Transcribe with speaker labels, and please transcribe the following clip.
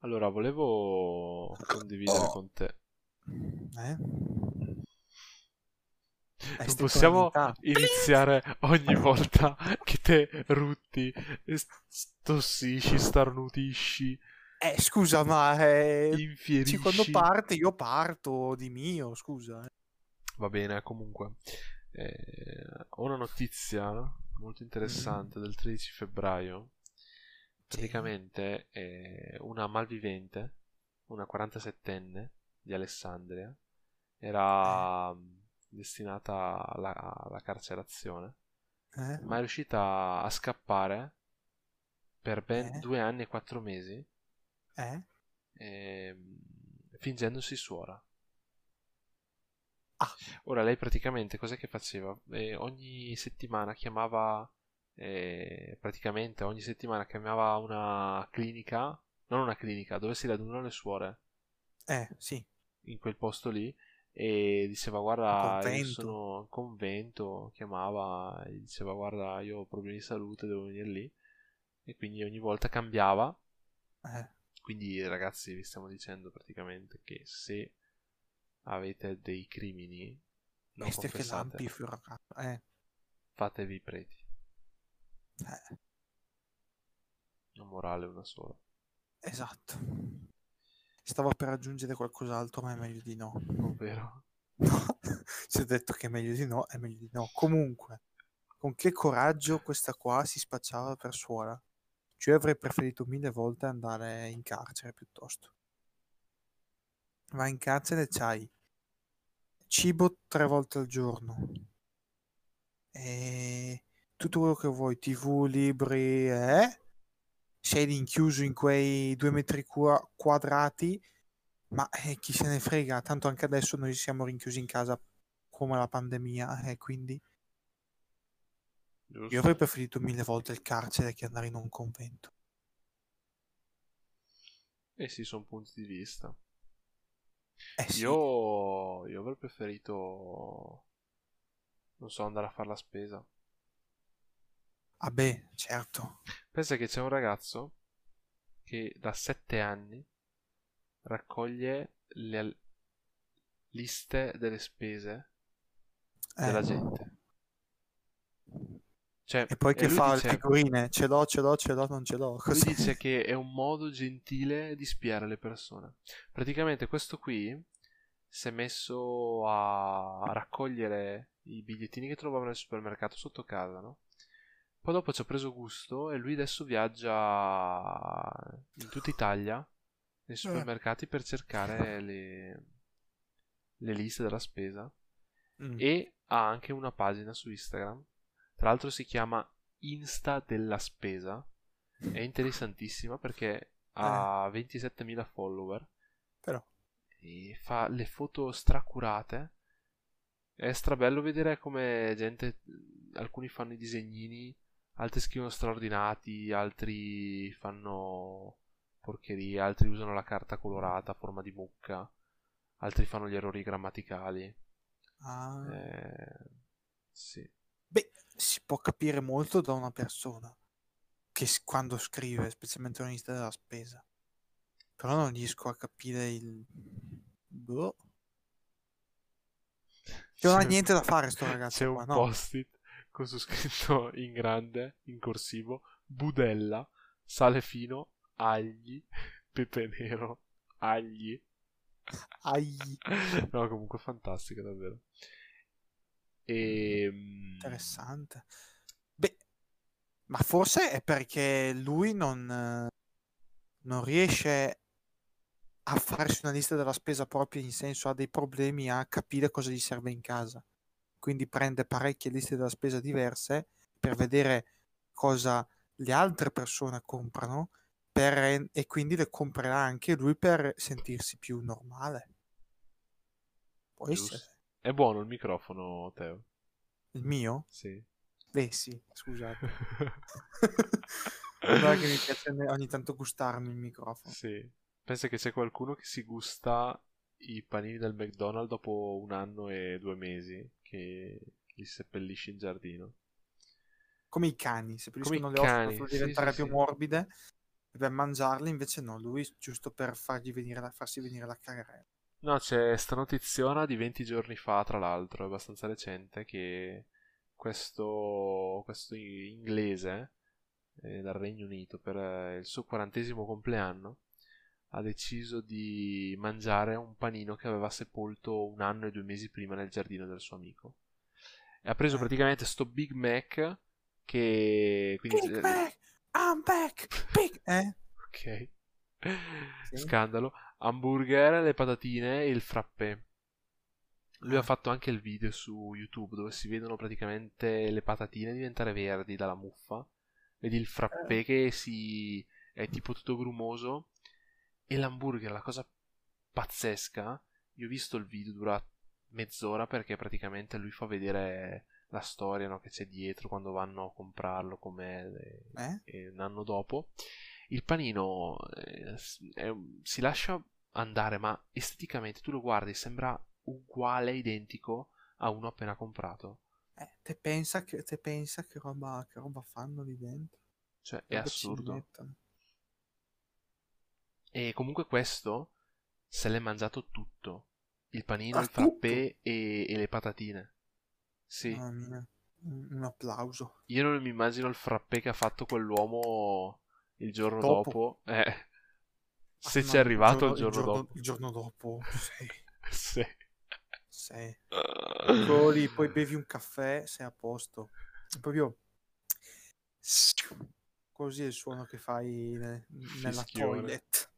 Speaker 1: Allora, volevo condividere
Speaker 2: Oh.
Speaker 1: con te.
Speaker 2: Eh? Eh,
Speaker 1: Non possiamo iniziare ogni volta che te rutti, s- tossisci, starnutisci,
Speaker 2: Eh, scusa, ma eh, sì, quando parte io parto di mio, scusa. eh.
Speaker 1: Va bene, comunque. eh, ho una notizia molto interessante del 13 febbraio. Praticamente eh, una malvivente, una 47enne di Alessandria, era mh, destinata alla, alla carcerazione,
Speaker 2: Eh?
Speaker 1: ma è riuscita a scappare per ben
Speaker 2: Eh?
Speaker 1: due anni e quattro mesi,
Speaker 2: Eh?
Speaker 1: ehm, fingendosi suora.
Speaker 2: Ah.
Speaker 1: Ora lei praticamente cos'è che faceva? Eh, ogni settimana chiamava, eh, praticamente ogni settimana chiamava una clinica, non una clinica, dove si radunano le suore
Speaker 2: Eh, sì.
Speaker 1: in quel posto lì e diceva guarda io sono un convento, chiamava e diceva guarda io ho problemi di salute, devo venire lì e quindi ogni volta cambiava.
Speaker 2: Eh.
Speaker 1: Quindi ragazzi vi stiamo dicendo praticamente che se avete dei crimini non confessate.
Speaker 2: Eh.
Speaker 1: fatevi preti.
Speaker 2: Eh,
Speaker 1: La morale è una sola.
Speaker 2: esatto. Stavo per aggiungere qualcos'altro, ma è meglio di no.
Speaker 1: Ovvero
Speaker 2: No, si è detto che è meglio di no, è meglio di no. Comunque, con che coraggio questa qua si spacciava per suora. Cioè avrei preferito mille volte andare in carcere piuttosto. Vai in carcere c'hai cibo tre volte al giorno. Tutto quello che vuoi, tv, libri, eh? Sei rinchiuso in quei due metri qua- quadrati ma eh, chi se ne frega, tanto anche adesso noi siamo rinchiusi in casa come la pandemia, e quindi
Speaker 1: giusto?
Speaker 2: io avrei preferito mille volte il carcere che andare in un convento.
Speaker 1: Eh sì, sono punti di vista.
Speaker 2: Eh sì,
Speaker 1: Io, io avrei preferito, non so, andare a fare la spesa.
Speaker 2: Vabbè, certo.
Speaker 1: Pensa che c'è un ragazzo che da sette anni raccoglie le liste delle spese
Speaker 2: Eh,
Speaker 1: della gente. Cioè,
Speaker 2: E poi che
Speaker 1: lui
Speaker 2: fa
Speaker 1: dice-
Speaker 2: le figurine? Ce l'ho, ce l'ho, ce l'ho, non ce l'ho.
Speaker 1: Lui
Speaker 2: Così.
Speaker 1: dice che è un modo gentile di spiare le persone. Praticamente questo qui si è messo a raccogliere i bigliettini che trovava nel supermercato sotto casa, no? Poi dopo ci ha preso gusto e lui adesso viaggia in tutta Italia nei supermercati per cercare le, le liste della spesa
Speaker 2: Mm.
Speaker 1: e ha anche una pagina su Instagram. Tra l'altro si chiama Insta della spesa. È interessantissima perché ha 27.000 follower
Speaker 2: Però,
Speaker 1: e fa le foto stracurate. È strabello vedere come gente, alcuni fanno i disegnini, altri scrivono straordinati, altri fanno porcherie, altri usano la carta colorata a forma di mucca, altri fanno gli errori grammaticali.
Speaker 2: ah,
Speaker 1: Eh, sì.
Speaker 2: beh, si può capire molto da una persona che quando scrive, specialmente una lista della spesa. Però non riesco a capire il... Boh. Non ha niente da fare sto ragazzo
Speaker 1: C'è
Speaker 2: qua,
Speaker 1: un
Speaker 2: no?
Speaker 1: post-it con su scritto in grande, in corsivo, budella, sale fino, agli, pepe nero, agli.
Speaker 2: Ai,
Speaker 1: No, comunque fantastico, davvero. E...
Speaker 2: interessante. Beh, ma forse è perché lui non, non riesce a farsi una lista della spesa propria, in senso ha dei problemi a capire cosa gli serve in casa. Quindi prende parecchie liste della spesa diverse per vedere cosa le altre persone comprano per- e quindi le comprerà anche lui per sentirsi più normale. Può essere.
Speaker 1: È buono il microfono, Teo.
Speaker 2: Il mio?
Speaker 1: Sì.
Speaker 2: Beh sì, scusate. Guarda che mi piace ogni tanto gustarmi il microfono.
Speaker 1: Sì. Pensa che c'è qualcuno che si gusta i panini del McDonald's dopo un anno e due mesi che li seppellisce in giardino.
Speaker 2: Come i cani, se
Speaker 1: Come
Speaker 2: puliscono le ossa per diventare
Speaker 1: sì,
Speaker 2: più
Speaker 1: sì.
Speaker 2: morbide, per mangiarli, invece no, lui giusto per fargli venire la, farsi venire la cagarella.
Speaker 1: No, c'è sta notiziona di 20 giorni fa, tra l'altro, è abbastanza recente, che questo, questo inglese eh, dal Regno Unito per eh, il suo quarantesimo compleanno ha deciso di mangiare un panino che aveva sepolto un anno e due mesi prima nel giardino del suo amico. E ha preso
Speaker 2: Eh.
Speaker 1: praticamente sto Big Mac che... Quindi,
Speaker 2: Big Mac, I'm back, Big... Eh?
Speaker 1: Ok.
Speaker 2: Sì.
Speaker 1: Scandalo. Hamburger, le patatine e il frappè. Lui
Speaker 2: Ah.
Speaker 1: ha fatto anche il video su YouTube dove si vedono praticamente le patatine diventare verdi dalla muffa. Vedi il frappè
Speaker 2: Eh.
Speaker 1: che si è tipo tutto grumoso. E l'hamburger, la cosa pazzesca. Io ho visto il video, dura mezz'ora perché praticamente lui fa vedere la storia no, che c'è dietro quando vanno a comprarlo, com'è e-
Speaker 2: Eh?
Speaker 1: e un anno dopo. Il panino eh, è- si lascia andare, ma esteticamente tu lo guardi, sembra uguale, identico a uno appena comprato.
Speaker 2: Eh, te pensa che, te pensa che roba, che roba fanno lì dentro?
Speaker 1: Cioè, è
Speaker 2: Che
Speaker 1: assurdo. E comunque questo se l'è mangiato tutto. Il panino,
Speaker 2: Ah,
Speaker 1: il frappè e, e le patatine. Sì,
Speaker 2: mia, un, applauso.
Speaker 1: io non mi immagino il frappè che ha fatto quell'uomo il giorno
Speaker 2: Dopo.
Speaker 1: dopo. Eh, se
Speaker 2: Ah,
Speaker 1: ci
Speaker 2: no,
Speaker 1: è arrivato il
Speaker 2: giorno,
Speaker 1: giorno, dopo.
Speaker 2: il giorno dopo, sì,
Speaker 1: Sì.
Speaker 2: sì. Lì, poi bevi un caffè, sei a posto. Proprio così è il suono che fai ne- nella toilet.